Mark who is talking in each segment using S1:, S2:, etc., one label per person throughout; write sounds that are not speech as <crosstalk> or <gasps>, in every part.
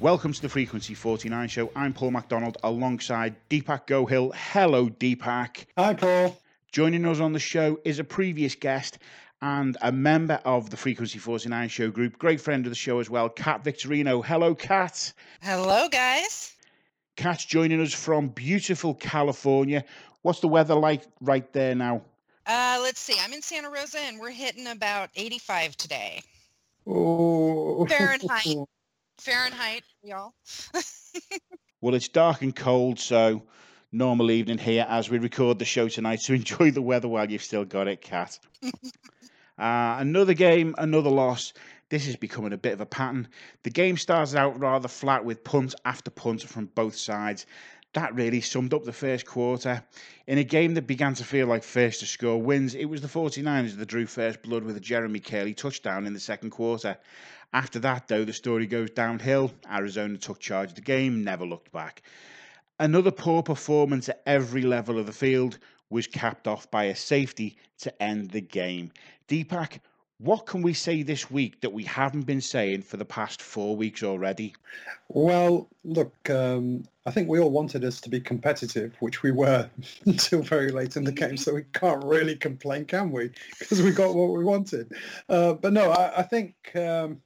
S1: Welcome to the Frequency 49 show. I'm Paul McDonald alongside Dipak Gohill. Hello, Dipak.
S2: Hi, Paul.
S1: Joining us on the show is a previous guest and a member of the Frequency 49 show group, great friend of the show as well, Kat Victorino. Hello, Kat.
S3: Hello, guys.
S1: Kat's joining us from beautiful California. What's the weather like right there now?
S3: Uh, let's see. I'm in Santa Rosa and we're hitting about 85 today.
S2: Oh.
S3: Fahrenheit. <laughs> Fahrenheit, y'all. <laughs>
S1: well, it's dark and cold, so normal evening here as we record the show tonight. So <laughs> enjoy the weather while you've still got it, Kat. <laughs> uh, another game, another loss. This is becoming a bit of a pattern. The game started out rather flat with punt after punt from both sides. That really summed up the first quarter. In a game that began to feel like first to score wins, it was the 49ers that drew first blood with a Jeremy Kerley touchdown in the second quarter. After that, though, the story goes downhill. Arizona took charge of the game, never looked back. Another poor performance at every level of the field was capped off by a safety to end the game. Dipak, what can we say this week that we haven't been saying for the past four weeks already?
S2: Well, look, um, I think we all wanted us to be competitive, which we were <laughs> until very late in the game, so we can't really complain, can we? <laughs> Because we got what we wanted. Uh, but no, I, I think um,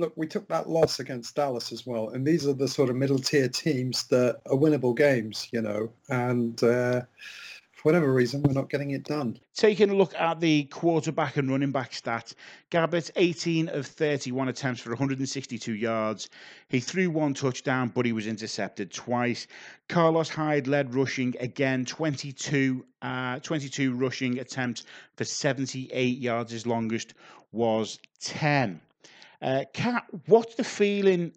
S2: look, we took that loss against Dallas as well, and these are the sort of middle tier teams that are winnable games, you know, and uh, for whatever reason, we're not getting it done.
S1: Taking a look at the quarterback and running back stats, Gabbert, 18 of 31 attempts for 162 yards. He threw one touchdown, but he was intercepted twice. Carlos Hyde led rushing again, 22, uh, 22 rushing attempts for 78 yards. His longest was 10. Uh, Kat, what's the feeling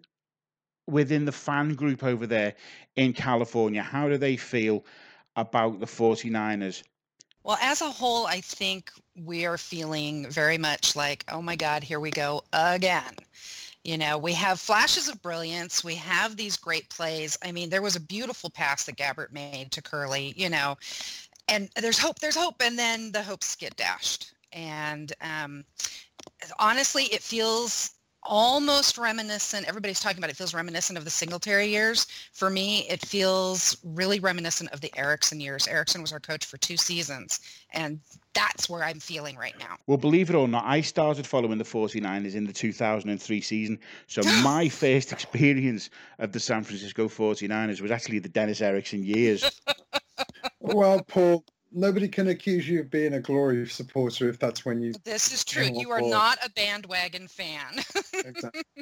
S1: within the fan group over there in California? How do they feel about the 49ers?
S3: Well, as a whole, I think we are feeling very much like, oh my God, here we go again. You know, we have flashes of brilliance. We have these great plays. I mean, there was a beautiful pass that Gabbert made to Kerley, you know, and there's hope, there's hope. And then the hopes get dashed. And um, honestly, it feels almost reminiscent. Everybody's talking about it feels reminiscent of the Singletary years. For me, it feels really reminiscent of the Erickson years. Erickson was our coach for two seasons, and that's where I'm feeling right now.
S1: Well, believe it or not, I started following the 49ers in the 2003 season. So <gasps> my first experience of the San Francisco 49ers was actually the Dennis Erickson years. <laughs>
S2: well, Paul, nobody can accuse you of being a glory supporter if that's when you.
S3: This is true. You are not a bandwagon fan. exactly. <laughs>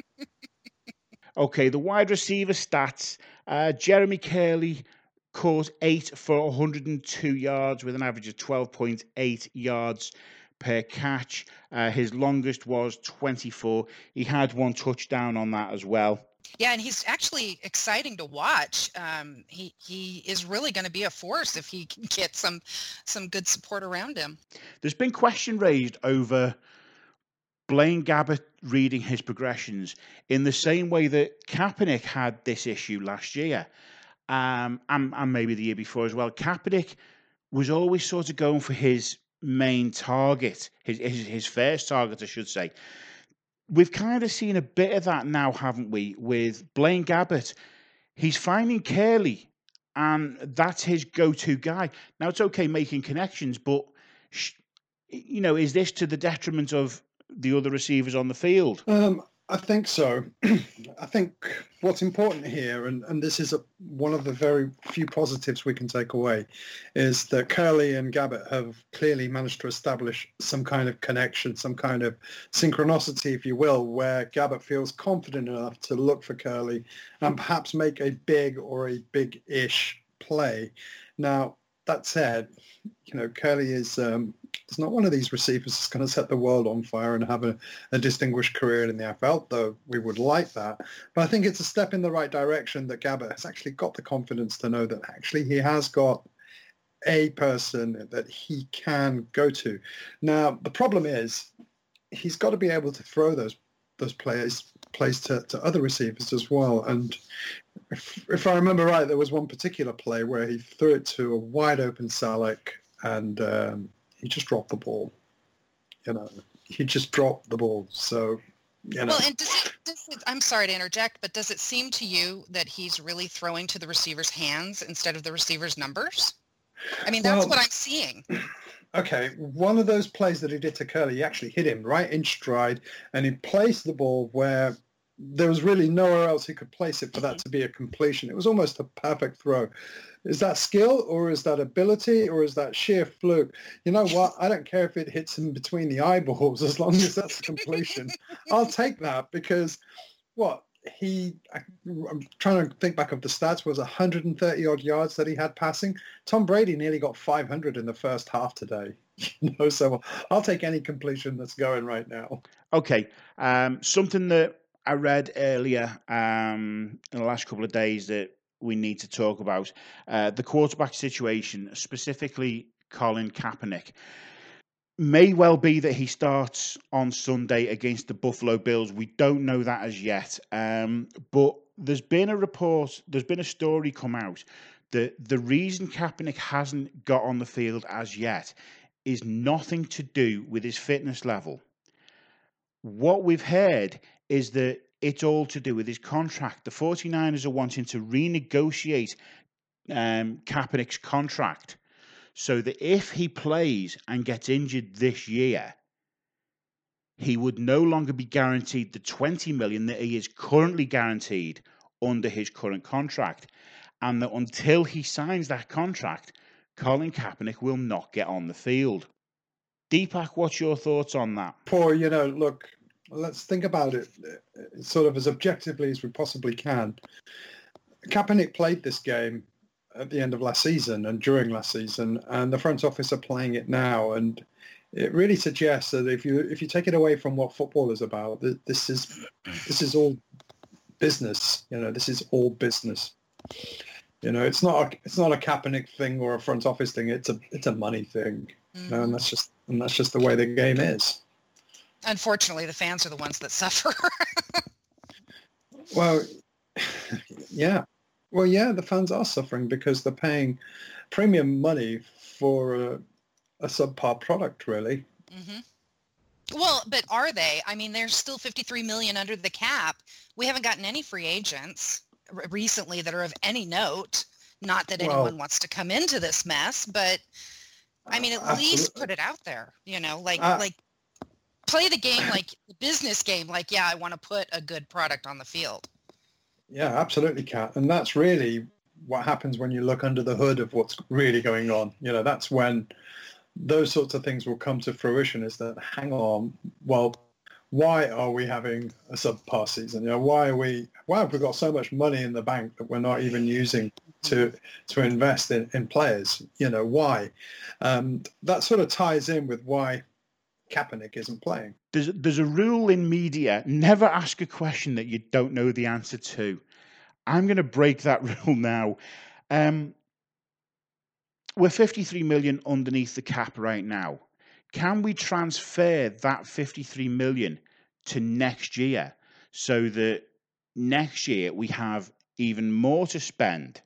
S1: Okay, the wide receiver stats. Uh, Jeremy Kerley caught eight for 102 yards with an average of 12.8 yards per catch. Uh, his longest was 24. He had one touchdown on that as well.
S3: Yeah, and he's actually exciting to watch. Um, he he is really going to be a force if he <laughs> can get some some good support around him.
S1: There's been question raised over Blaine Gabbert reading his progressions in the same way that Kaepernick had this issue last year, um, and, and maybe the year before as well. Kaepernick was always sort of going for his main target, his, his, his first target, I should say we've kind of seen a bit of that now, haven't we? With Blaine Gabbert, he's finding Kerley, and that's his go-to guy. Now it's okay making connections, but you know, is this to the detriment of the other receivers on the field?
S2: Um, I think so. <clears throat> I think what's important here, and, and this is a, one of the very few positives we can take away, is that Kerley and Gabbert have clearly managed to establish some kind of connection, some kind of synchronicity, if you will, where Gabbert feels confident enough to look for Kerley and perhaps make a big or a big-ish play. Now, that said, you know, Kerley is um, it's not one of these receivers that's going to set the world on fire and have a, a, distinguished career in the NFL, though we would like that. But I think it's a step in the right direction that Gabbert has actually got the confidence to know that actually he has got a person that he can go to. Now, the problem is he's got to be able to throw those those players plays to, to other receivers as well. And if, if I remember right, there was one particular play where he threw it to a wide open Celek and um, he just dropped the ball. You know, he just dropped the ball. So You know?
S3: Well, and does it, does it, I'm sorry to interject, but does it seem to you that he's really throwing to the receiver's hands instead of the receiver's numbers? I mean, that's
S2: Well-
S3: what I'm seeing. <clears throat>
S2: Okay, one of those plays that he did to Kerley, he actually hit him right in stride, and he placed the ball where there was really nowhere else he could place it for that to be a completion. It was almost a perfect throw. Is that skill, or is that ability, or is that sheer fluke? You know what? I don't care if it hits him between the eyeballs, as long as that's a completion. I'll take that because what he, I, I'm trying to think back of the stats, was 130 odd yards that he had passing. Tom Brady nearly got 500 in the first half today. <laughs> You know, so I'll take any completion that's going right now.
S1: Okay, um, something that I read earlier um, in the last couple of days that we need to talk about uh, the quarterback situation, specifically Colin Kaepernick. May well be that he starts on Sunday against the Buffalo Bills. We don't know that as yet. Um, but there's been a report, there's been a story come out that the reason Kaepernick hasn't got on the field as yet is nothing to do with his fitness level. What we've heard is that it's all to do with his contract. The 49ers are wanting to renegotiate um, Kaepernick's contract so that if he plays and gets injured this year, he would no longer be guaranteed the 20 million that he is currently guaranteed under his current contract. And that until he signs that contract, Colin Kaepernick will not get on the field. Dipak, what's your thoughts on that?
S2: Poor, you know, look, let's think about it uh, sort of as objectively as we possibly can. Kaepernick played this game at the end of last season and during last season, and the front office are playing it now. And it really suggests that if you if you take it away from what football is about, th- this is this is all business. You know, this is all business. You know, it's not a, it's not a Kaepernick thing or a front office thing. It's a it's a money thing. You know, and that's just and that's just the way the game is.
S3: Unfortunately, the fans are the ones that suffer. <laughs>
S2: Well, <sighs> yeah. Well, yeah, the fans are suffering because they're paying premium money for a, a subpar product, really.
S3: Mm-hmm. Well, but are they? I mean, there's still 53 million under the cap. We haven't gotten any free agents r- recently that are of any note. Not that
S2: Well-
S3: anyone wants to come into this mess, but I mean, at least put it out there. You know, like
S2: Uh,
S3: like play the game like the business game. Like, yeah, I want to put a good product on the field.
S2: Yeah, absolutely, Kat. And that's really what happens when you look under the hood of what's really going on. You know, that's when those sorts of things will come to fruition is that, hang on, well, why are we having a subpar season? You know, why are we, why have we got so much money in the bank that we're not even using to, to invest in, in players? You know, why? Um, that sort of ties in with why Kaepernick isn't playing.
S1: There's there's a rule in media: never ask a question that you don't know the answer to. I'm going to break that <laughs> rule now. Um, we're 53 million underneath the cap right now. Can we transfer that 53 million to next year so that next year we have even more to spend,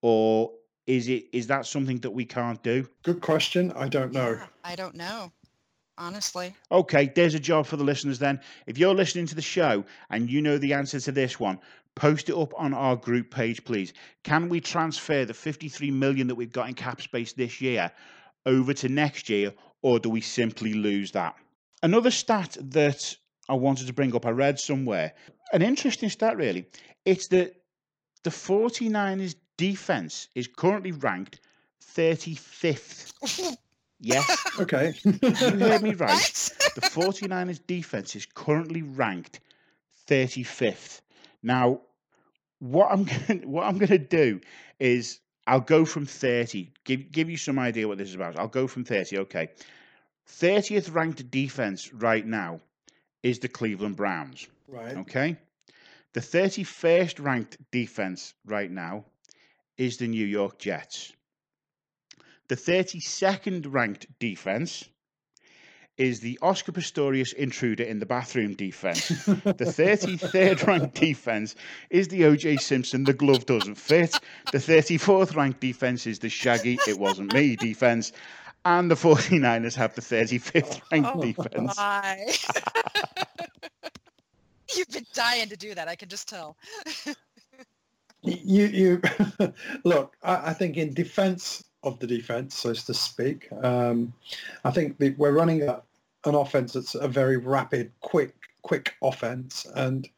S1: or is it is that something that we can't do?
S2: Good question. I don't know.
S3: Yeah, I don't know, honestly.
S1: Okay, there's a job for the listeners then. If you're listening to the show and you know the answer to this one, post it up on our group page, please. Can we transfer the 53 million that we've got in cap space this year over to next year, or do we simply lose that? Another stat that I wanted to bring up, I read somewhere, an interesting stat really. It's that the 49ers defense is currently ranked 35th. <laughs> Yes, <laughs>
S2: Okay.
S1: you heard me right. The 49ers defense is currently ranked 35th. Now, what I'm <laughs> going what I'm going to do is I'll go from 30. Give give you some idea what this is about. I'll go from 30. Okay. 30th ranked defense right now is the Cleveland Browns.
S2: right.
S1: Okay. The 31st ranked defense right now is the New York Jets. The 32nd ranked defense is the Oscar Pistorius intruder in the bathroom defense. The 33rd <laughs> ranked defense is the OJ Simpson, the glove doesn't fit. The 34th ranked defense is the Shaggy, it wasn't me defense. And the 49ers have the 35th <laughs> ranked
S3: Oh,
S1: defense.
S3: my. <laughs> You've been dying to do that. I can just tell.
S2: you you look. I, I, think in defence of the defence, so to speak, um, I think the, we're running a, an offence that's a very rapid, quick, quick offence, and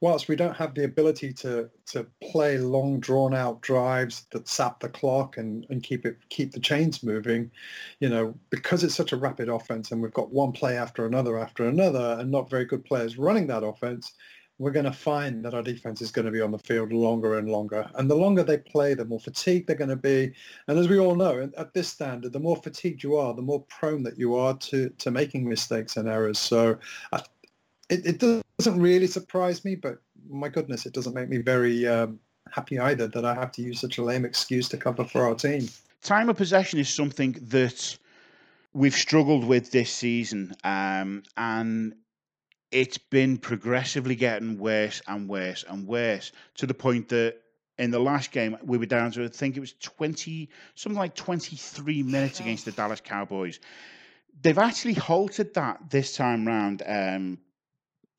S2: whilst we don't have the ability to to play long drawn out drives that sap the clock and, and keep it keep the chains moving, you know, because it's such a rapid offense and we've got one play after another after another and not very good players running that offense, we're going to find that our defense is going to be on the field longer and longer. And the longer they play, the more fatigued they're going to be. And as we all know, at this standard, the more fatigued you are, the more prone that you are to, to making mistakes and errors. So it, it doesn't really surprise me, but my goodness, it doesn't make me very um, happy either that I have to use such a lame excuse to cover for our team.
S1: Time of possession is something that we've struggled with this season, um, and it's been progressively getting worse and worse and worse to the point that in the last game we were down to I think it was 20 something like 23 <sighs> minutes against the Dallas Cowboys. They've actually halted that this time round um,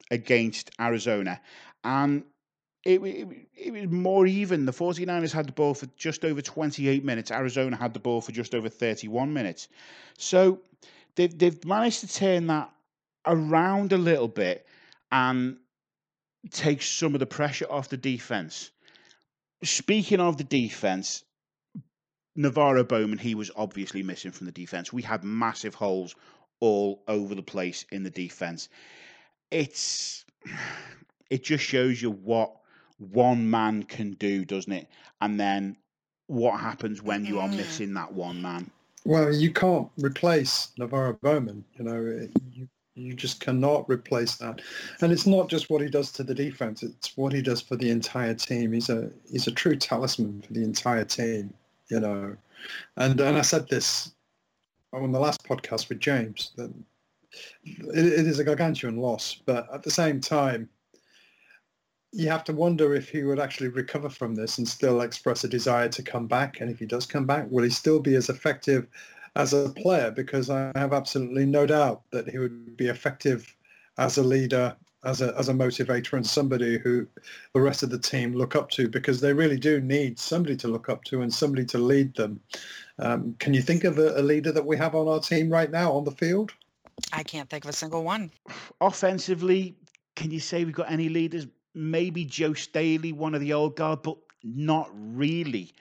S1: against Arizona. And it, it, it, was more even. The 49ers had the ball for just over 28 minutes. Arizona had the ball for just over 31 minutes. So they've, they've managed to turn that around a little bit and take some of the pressure off the defense. Speaking of the defense, NaVorro Bowman, he was obviously missing from the defense. We had massive holes all over the place in the defense it's it just shows you what one man can do, doesn't it? And then what happens when you are mm-hmm. missing that one man?
S2: Well, you can't replace NaVorro Bowman. You know, you you just cannot replace that. And it's not just what he does to the defense; it's what he does for the entire team. He's a he's a true talisman for the entire team. You know, and and I said this on the last podcast with James that it, it is a gargantuan loss, but at the same time, you have to wonder if he would actually recover from this and still express a desire to come back. And if he does come back, will he still be as effective as a player? Because I have absolutely no doubt that he would be effective as a leader, as a as a motivator, and somebody who the rest of the team look up to because they really do need somebody to look up to and somebody to lead them. Um, can you think of a, a leader that we have on our team right now on the field?
S3: I can't think of a single one.
S1: Offensively, can you say we've got any leaders? Maybe Joe Staley, one of the old guard, but not really.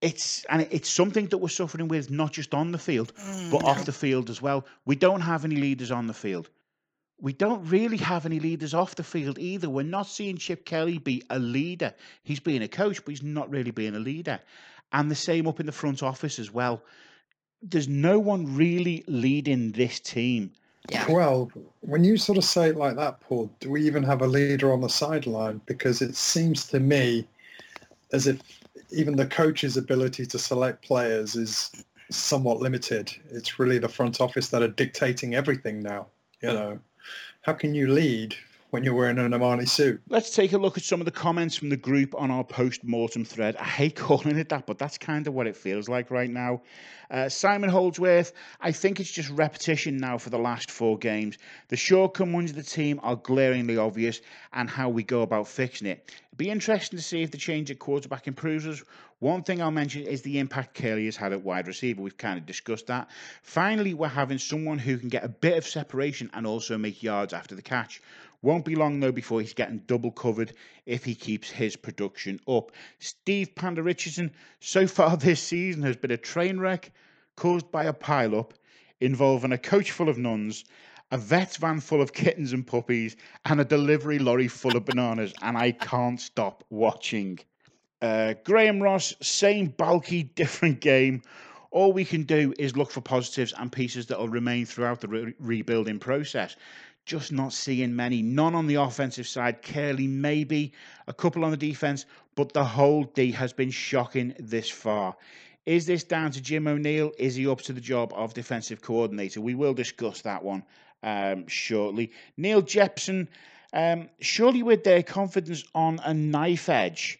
S1: It's and it's something that we're suffering with not just on the field, mm, but off the field as well. We don't have any leaders on the field. We don't really have any leaders off the field either. We're not seeing Chip Kelly be a leader. He's being a coach, but he's not really being a leader. And the same up in the front office as well there's no one really leading this team.
S2: Yeah. Well, when you sort of say it like that, Paul, do we even have a leader on the sideline? Because it seems to me as if even the coach's ability to select players is somewhat limited. It's really the front office that are dictating everything now. You know, how can you lead when you're wearing an Armani suit.
S1: Let's take a look at some of the comments from the group on our post-mortem thread. I hate <laughs> calling it that, but that's kind of what it feels like right now. Uh, Simon Holdsworth, I think it's just repetition now for the last four games. The shortcomings of the team are glaringly obvious and how we go about fixing it. It'd be interesting to see if the change at quarterback improves us. One thing I'll mention is the impact Kelly has had at wide receiver. We've kind of discussed that. Finally, we're having someone who can get a bit of separation and also make yards after the catch. Won't be long though before he's getting double covered if he keeps his production up. Steve Panda Richardson, so far <laughs> this season, has been a train wreck caused by a pile-up involving a coach full of nuns, a vet van full of kittens and puppies, and a delivery lorry full of bananas, and I can't stop watching. Uh, Graeme Ross, same bulky, <laughs> different game. All we can do is look for positives and pieces that will remain throughout the re- rebuilding process just not seeing many. None on the offensive side. Kerley, maybe a couple on the defense, but the whole D has been shocking this far. Is this down to Jim O'Neill? Is he up to the job of defensive coordinator? We will discuss that one um, shortly. Neil Jepson, um, surely with their confidence on a knife edge,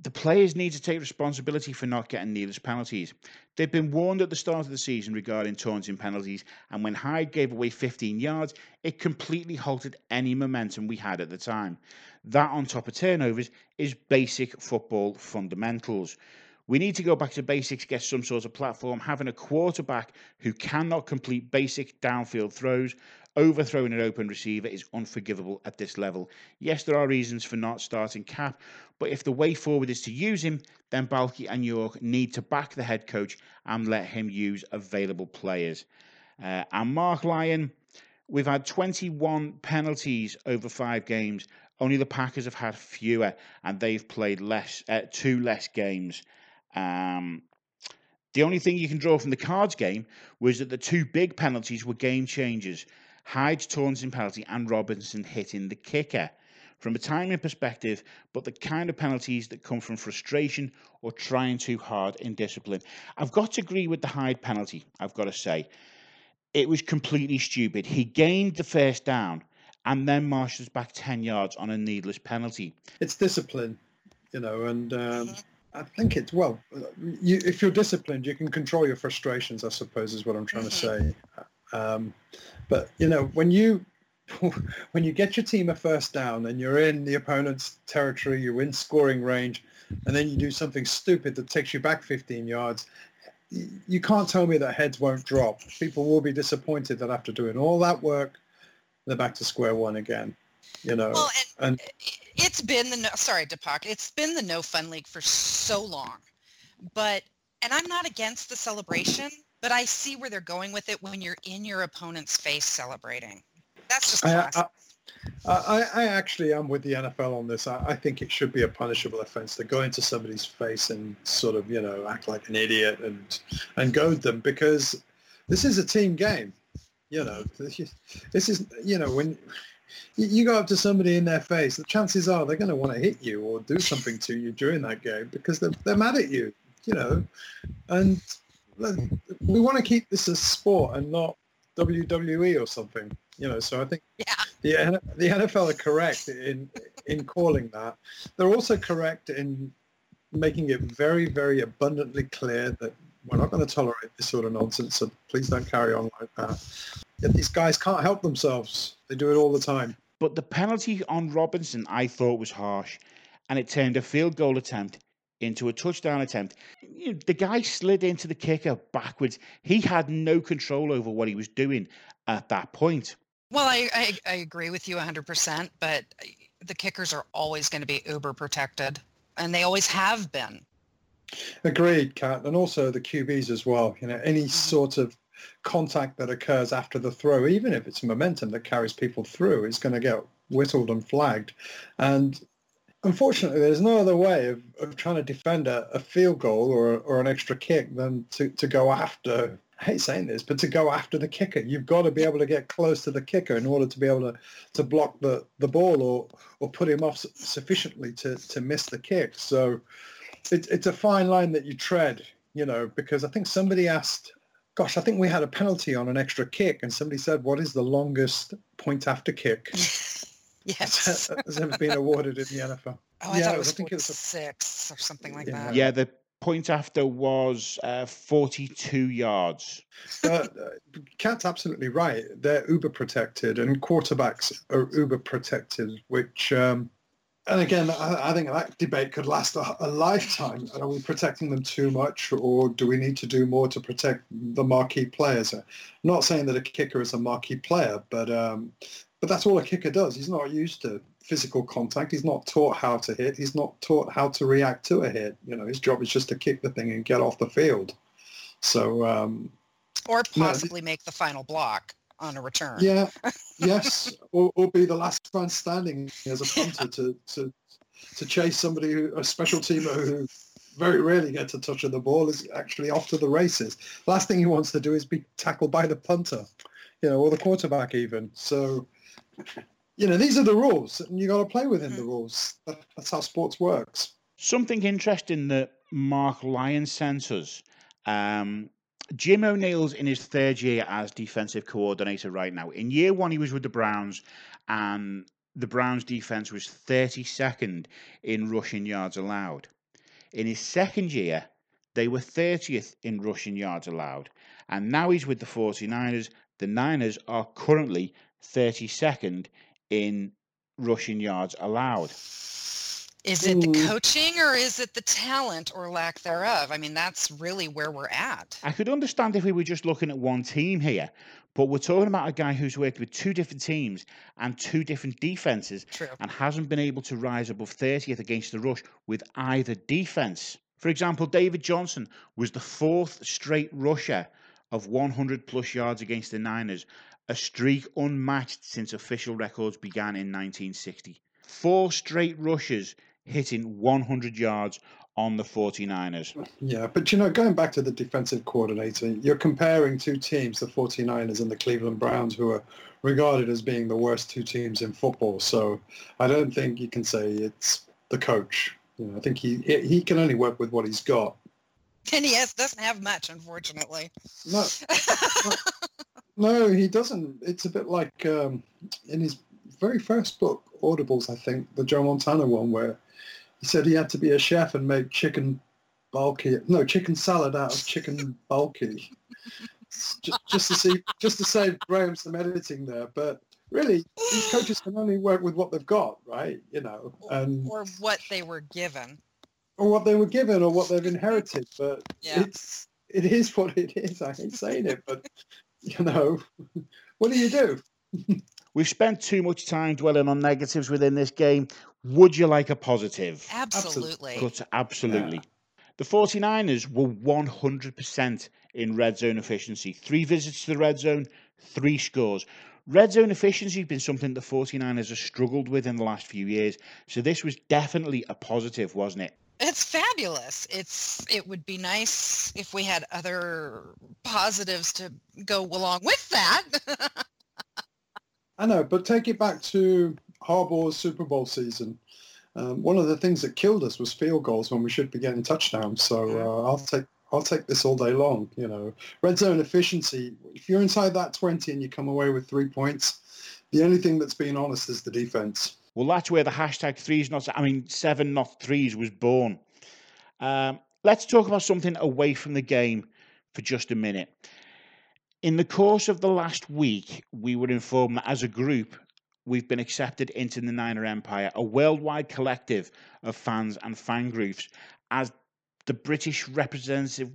S1: the players need to take responsibility for not getting needless penalties. They've been warned at the start of the season regarding taunting penalties, and when Hyde gave away 15 yards, it completely halted any momentum we had at the time. That, on top of turnovers, is basic football fundamentals. We need to go back to basics, get some sort of platform. Having a quarterback who cannot complete basic downfield throws, overthrowing an open receiver is unforgivable at this level. Yes, there are reasons for not starting Cap, but if the way forward is to use him, then Baalke and York need to back the head coach and let him use available players. Uh, and Mark Lyon, we've had 21 penalties over five games. Only the Packers have had fewer, and they've played less, uh, two less games. Um, the only thing you can draw from the cards game was that the two big penalties were game changers. Hyde's taunting penalty and Robinson hitting the kicker. From a timing perspective, but the kind of penalties that come from frustration or trying too hard in discipline. I've got to agree with the Hyde penalty, I've got to say. It was completely stupid. He gained the first down and then marshals back 10 yards on a needless penalty.
S2: It's discipline, you know, and um, I think it's well. You, if you're disciplined, you can control your frustrations. I suppose is what I'm trying mm-hmm. to say. Um, but you know, when you <laughs> when you get your team a first down and you're in the opponent's territory, you're in scoring range, and then you do something stupid that takes you back 15 yards, you can't tell me that heads won't drop. People will be disappointed that after doing all that work, they're back to square one again. You know,
S3: well, and, and it's been the no, sorry, Dipak, it's been the no fun league for so long, but and I'm not against the celebration, but I see where they're going with it when you're in your opponent's face celebrating. That's just I, I,
S2: I, I, actually am with the NFL on this. I, I, think it should be a punishable offense to go into somebody's face and sort of, you know, act like an idiot and and goad them because this is a team game. You know, this is, you know, when you go up to somebody in their face, the chances are they're going to want to hit you or do something to you during that game because they're, they're mad at you, you know. And we want to keep this a sport and not WWE or something, you know. So I think yeah. the the NFL are correct in in calling that. They're also correct in making it very very abundantly clear that we're not going to tolerate this sort of nonsense. So please don't carry on like that. Yet these guys can't help themselves. They do it all the time.
S1: But the penalty on Robinson, I thought was harsh, and it turned a field goal attempt into a touchdown attempt. You know, the guy slid into the kicker backwards. He had no control over what he was doing at that point.
S3: Well, I, I, I agree with you 100%, but the kickers are always going to be uber protected, and they always have been.
S2: Agreed, Kat, and also the QBs as well. You know, any mm-hmm. sort of contact that occurs after the throw, even if it's momentum that carries people through, is going to get whistled and flagged. And unfortunately, there's no other way of, of trying to defend a, a field goal or, or an extra kick than to, to go after I hate saying this, but to go after the kicker, you've got to be able to get close to the kicker in order to be able to, to block the, the ball or, or put him off sufficiently to, to miss the kick. So it, it's a fine line that you tread, you know, because I think somebody asked, gosh, I think we had a penalty on an extra kick and somebody said, what is the longest point after kick? <laughs>
S3: yes. <laughs>
S2: has ever been awarded in the NFL?
S3: Oh, I yeah, thought it was, I think it was six or something like
S1: yeah.
S3: that.
S1: Yeah, the point after was uh, 42 yards.
S2: Uh, Kat's absolutely right. They're uber protected, and quarterbacks are uber protected, which, um, and again, I, I, think that debate could last a, a, lifetime. Are we protecting them too much, or do we need to do more to protect the marquee players? I'm not saying that a kicker is a marquee player, but um, but that's all a kicker does. He's not used to physical contact. He's not taught how to hit. He's not taught how to react to a hit. You know, his job is just to kick the thing and get off the field. So, um,
S3: or possibly make the final block on a return.
S2: Yeah, <laughs> yes, or, or be the last man standing as a punter to, to to chase somebody who a special teamer who very rarely gets a touch of the ball is actually off to the races. Last thing he wants to do is be tackled by the punter, you know, or the quarterback even. So you know, these are the rules, and you got to play within the mm. rules. That's how sports works.
S1: Something interesting that Mark Lyon sent us. Um, Jim O'Neill's in his third year as defensive coordinator right now. In year one, he was with the Browns, and the Browns defense was 32nd in rushing yards allowed. In his second year, they were 30th in rushing yards allowed. And now he's with the 49ers. The Niners are currently 32nd in rushing yards allowed.
S3: Is it the coaching or is it the talent or lack thereof? I mean, that's really where we're at.
S1: I could understand if we were just looking at one team here, but we're talking about a guy who's worked with two different teams and two different defenses
S3: True.
S1: and hasn't been able to rise above 30th against the rush with either defense. For example, David Johnson was the fourth straight rusher of 100 plus yards against the Niners, a streak unmatched since official records began in 1960. Four straight rushes hitting 100 yards on the 49ers.
S2: Yeah, but you know, going back to the defensive coordinator, you're comparing two teams, the 49ers and the Cleveland Browns, who are regarded as being the worst two teams in football. So I don't think you can say it's the coach. You know, I think he he he can only work with what he's got.
S3: And he has, doesn't have much, unfortunately.
S2: No, <laughs> no, he doesn't. It's a bit like um, in his very first book, Audibles, I think, the Joe Montana one, where he said he had to be a chef and make chicken bulky, no, chicken salad out of chicken bulky, just, just to see, just to save Graeme some editing there. But really, these coaches can only work with what they've got, right? You know, and
S3: or what they were given.
S2: or what they were given or what they've inherited. But
S3: Yeah.
S2: it's it is what it is. I hate saying it, but <laughs> you know, what do you do? <laughs>
S1: We've spent too much time dwelling on negatives within this game. Would you like a positive?
S3: Absolutely.
S1: Gut- absolutely. The 49ers were 100% in red zone efficiency. Three visits to the red zone, three scores. Red zone efficiency has been something the 49ers have struggled with in the last few years. So this was definitely a positive, wasn't it?
S3: It's fabulous. It's it would be nice if we had other positives to go along with that. <laughs>
S2: I know, but take it back to Harbaugh's Super Bowl season. Um, one of the things that killed us was field goals when we should be getting touchdowns. So uh, I'll take I'll take this all day long. You know, red zone efficiency. If you're inside that 20 and you come away with three points, the only thing that's been honest is the defense.
S1: Well, that's where the hashtag threes not, I mean, seven not threes was born. Um, let's talk about something away from the game for just a minute. In the course of the last week, we were informed that as a group, we've been accepted into the Niner Empire, a worldwide collective of fans and fan groups, as the British representative.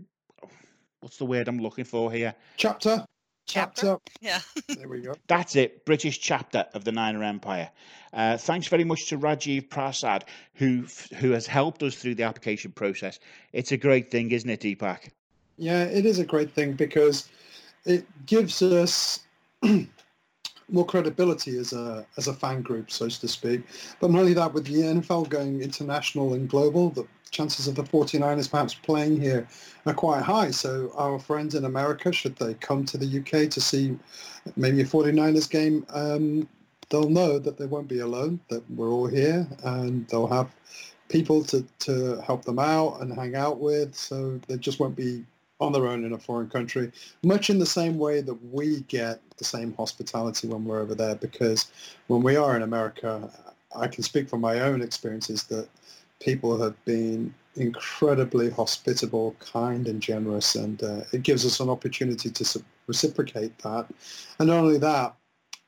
S1: What's the word I'm looking for here?
S2: Chapter,
S3: Chapter.
S2: chapter.
S3: Yeah. <laughs>
S2: There we go.
S1: That's it, British chapter of the Niner Empire. Uh, thanks very much to Rajiv Prasad, who who has helped us through the application process. It's a great thing, isn't it, Dipak?
S2: Yeah, it is a great thing because it gives us <clears throat> more credibility as a as a fan group, so to speak. But not only that, with the NFL going international and global, the chances of the 49ers perhaps playing here are quite high. So our friends in America, should they come to the UK to see maybe a 49ers game, um, they'll know that they won't be alone, that we're all here, and they'll have people to, to help them out and hang out with, so they just won't be on their own in a foreign country, much in the same way that we get the same hospitality when we're over there, because when we are in America, I can speak from my own experiences that people have been incredibly hospitable, kind and generous, and uh, it gives us an opportunity to reciprocate that. And not only that,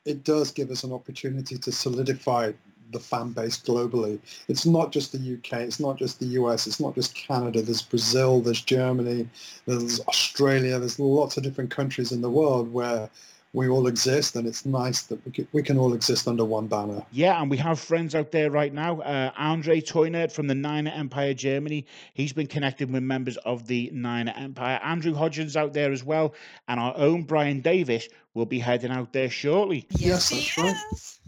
S2: it does give us an opportunity to solidify the fan base globally. It's not just the UK, it's not just the US, it's not just Canada. There's Brazil, there's Germany, there's Australia, there's lots of different countries in the world where we all exist, and it's nice that we can, we can all exist under one banner.
S1: Yeah, and we have friends out there right now. Uh, Andre Toynert from the Niner Empire Germany. He's been connected with members of the Niner Empire. Andrew Hodgins out there as well, and our own Brian Davis will be heading out there shortly.
S2: Yes,
S3: he
S2: that's right.
S3: is.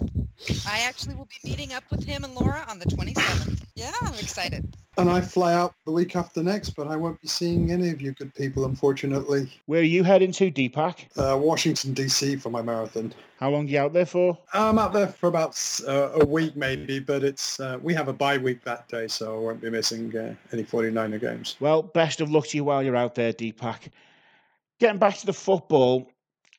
S3: I actually will be meeting up with him and Laura on the 27th. Yeah, I'm excited.
S2: And I fly out the week after next, but I won't be seeing any of you good people, unfortunately.
S1: Where are you heading to, Dipak?
S2: Uh, Washington, D.C. for my marathon.
S1: How long are you out there for?
S2: I'm out there for about uh, a week maybe, but it's uh, we have a bye week that day, so I won't be missing uh, any 49er games.
S1: Well, best of luck to you while you're out there, Dipak. Getting back to the football,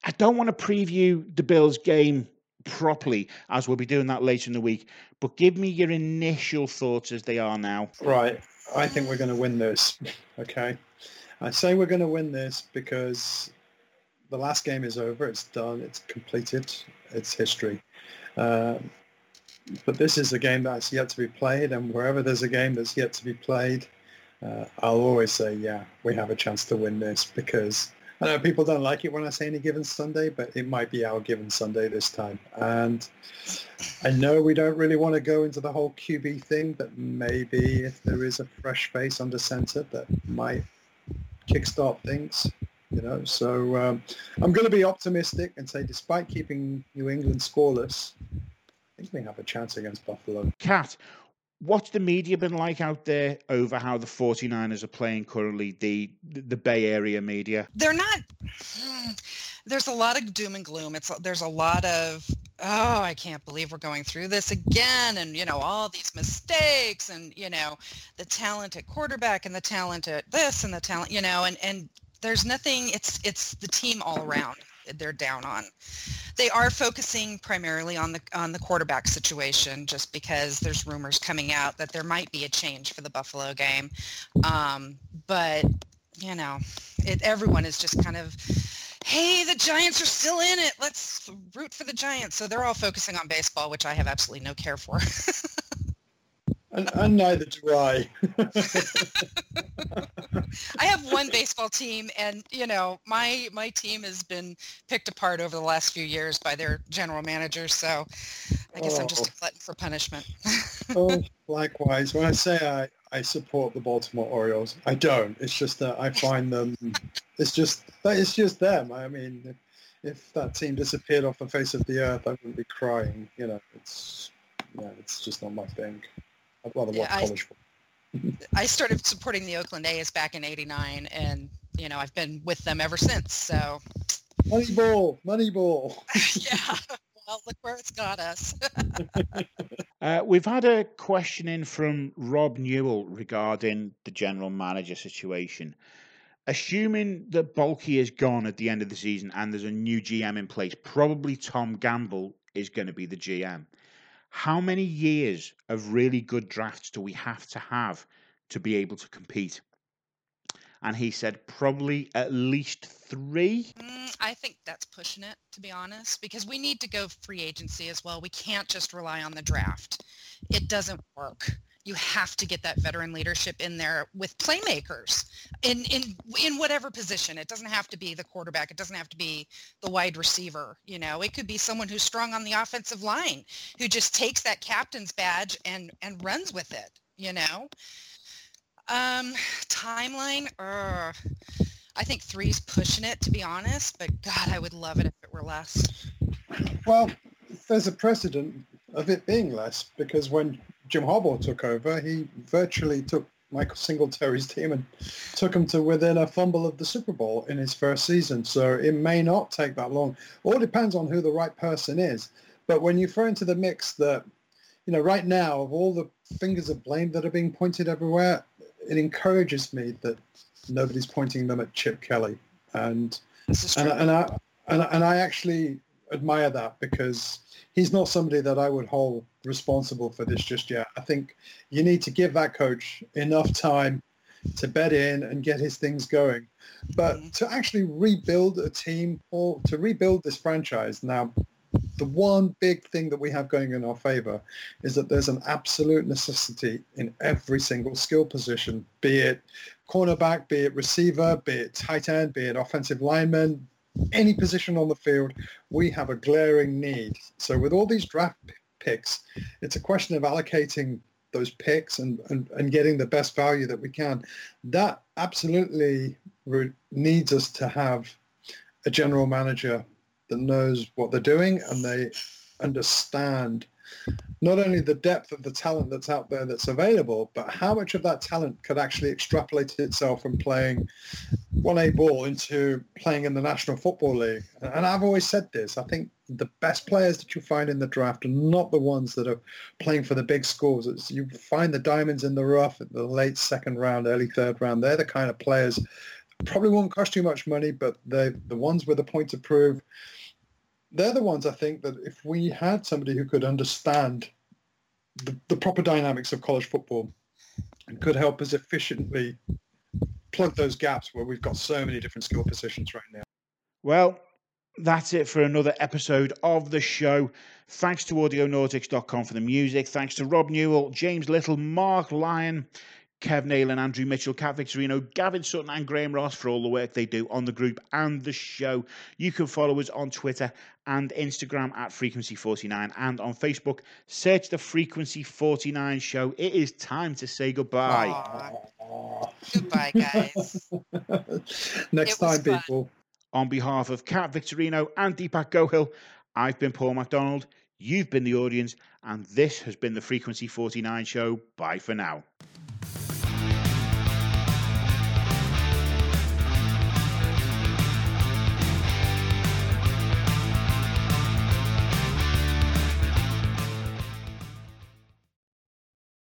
S1: I don't want to preview the Bills game properly, as we'll be doing that later in the week, but give me your initial thoughts as they are now.
S2: Right. I think we're going to win this. Okay, I say we're going to win this because the last game is over. It's done. It's completed. It's history. Uh, but this is a game that's yet to be played, and wherever there's a game that's yet to be played, uh, I'll always say, yeah, we have a chance to win this because I know people don't like it when I say any given Sunday, but it might be our given Sunday this time. And I know we don't really want to go into the whole QB thing, but maybe if there is a fresh face under center that might kickstart things, you know. So um, I'm going to be optimistic and say, despite keeping New England scoreless, I think we have a chance against Buffalo.
S1: Kat, what's the media been like out there over how the 49ers are playing currently, the the Bay Area media?
S3: They're not there's a lot of doom and gloom. It's there's a lot of oh, I can't believe we're going through this again and you know all these mistakes and you know the talent at quarterback and the talent at this and the talent, you know, and and there's nothing it's it's the team all around they're down on. They are focusing primarily on the on the quarterback situation, just because there's rumors coming out that there might be a change for the Buffalo game. Um, but you know, it, everyone is just kind of, hey, the Giants are still in it. Let's root for the Giants. So they're all focusing on baseball, which I have absolutely no care for. <laughs>
S2: And, and neither do I. <laughs>
S3: I have one baseball team, and you know my my team has been picked apart over the last few years by their general managers. So I guess oh. I'm just a oh. glutton for punishment. <laughs>
S2: oh, likewise. When I say I, I support the Baltimore Orioles, I don't. It's just that I find them. It's just that it's just them. I mean, if, if that team disappeared off the face of the earth, I wouldn't be crying. You know, it's yeah, it's just not my thing. I'd rather watch yeah, college
S3: football. I started supporting the Oakland A's back in '89, and you know I've been with them ever since. So,
S2: Moneyball, Moneyball. <laughs>
S3: yeah. Well, look where it's got us. <laughs>
S1: uh, we've had a question in from Rob Newell regarding the general manager situation. Assuming that Baalke is gone at the end of the season and there's a new GM in place, probably Tom Gamble is going to be the GM how many years of really good drafts do we have to have to be able to compete? And he said probably at least three.
S3: Mm, I think that's pushing it, to be honest, because we need to go free agency as well. We can't just rely on the draft. It doesn't work you have to get that veteran leadership in there with playmakers in in in whatever position. It doesn't have to be the quarterback. It doesn't have to be the wide receiver. You know, it could be someone who's strong on the offensive line who just takes that captain's badge and and runs with it. You know, um, timeline. Uh, I think three's pushing it to be honest, but God, I would love it if it were less.
S2: Well, there's a precedent of it being less because when Jim Harbaugh took over, he virtually took Michael Singletary's team and took him to within a fumble of the Super Bowl in his first season. So it may not take that long. All depends on who the right person is. But when you throw into the mix that, you know, right now, of all the fingers of blame that are being pointed everywhere, it encourages me that nobody's pointing them at Chip Kelly. And and, and I and, and I actually admire that because he's not somebody that I would hold responsible for this just yet. I think you need to give that coach enough time to bed in and get his things going. But mm-hmm. to actually rebuild a team or to rebuild this franchise now, the one big thing that we have going in our favor is that there's an absolute necessity in every single skill position, be it cornerback, be it receiver, be it tight end, be it offensive lineman, any position on the field, we have a glaring need. So with all these draft picks, it's a question of allocating those picks and, and, and getting the best value that we can. That absolutely re- needs us to have a general manager that knows what they're doing and they understand not only the depth of the talent that's out there that's available, but how much of that talent could actually extrapolate itself from playing 1A ball into playing in the National Football League. And I've always said this, I think the best players that you find in the draft are not the ones that are playing for the big schools. It's, you find the diamonds in the rough at the late second round, early third round. They're the kind of players probably won't cost you much money, but they're the ones with a point to prove they're the ones I think that if we had somebody who could understand the, the proper dynamics of college football and could help us efficiently plug those gaps where we've got so many different skill positions right now.
S1: Well, that's it for another episode of the show. Thanks to audionautix.com for the music. Thanks to Rob Newell, James Little, Mark Lyon, Kev Neylon and Andrew Mitchell, Kat Victorino, Gavin Sutton and Graeme Ross for all the work they do on the group and the show. You can follow us on Twitter and Instagram at Frequency49 and on Facebook. Search the Frequency 49 show. It is time to say goodbye.
S3: Aww. Goodbye, guys. <laughs>
S2: Next time, fun. people.
S1: On behalf of Kat Victorino and Dipak Gohil, I've been Paul McDonald. You've been the audience, and this has been the Frequency 49 show. Bye for now.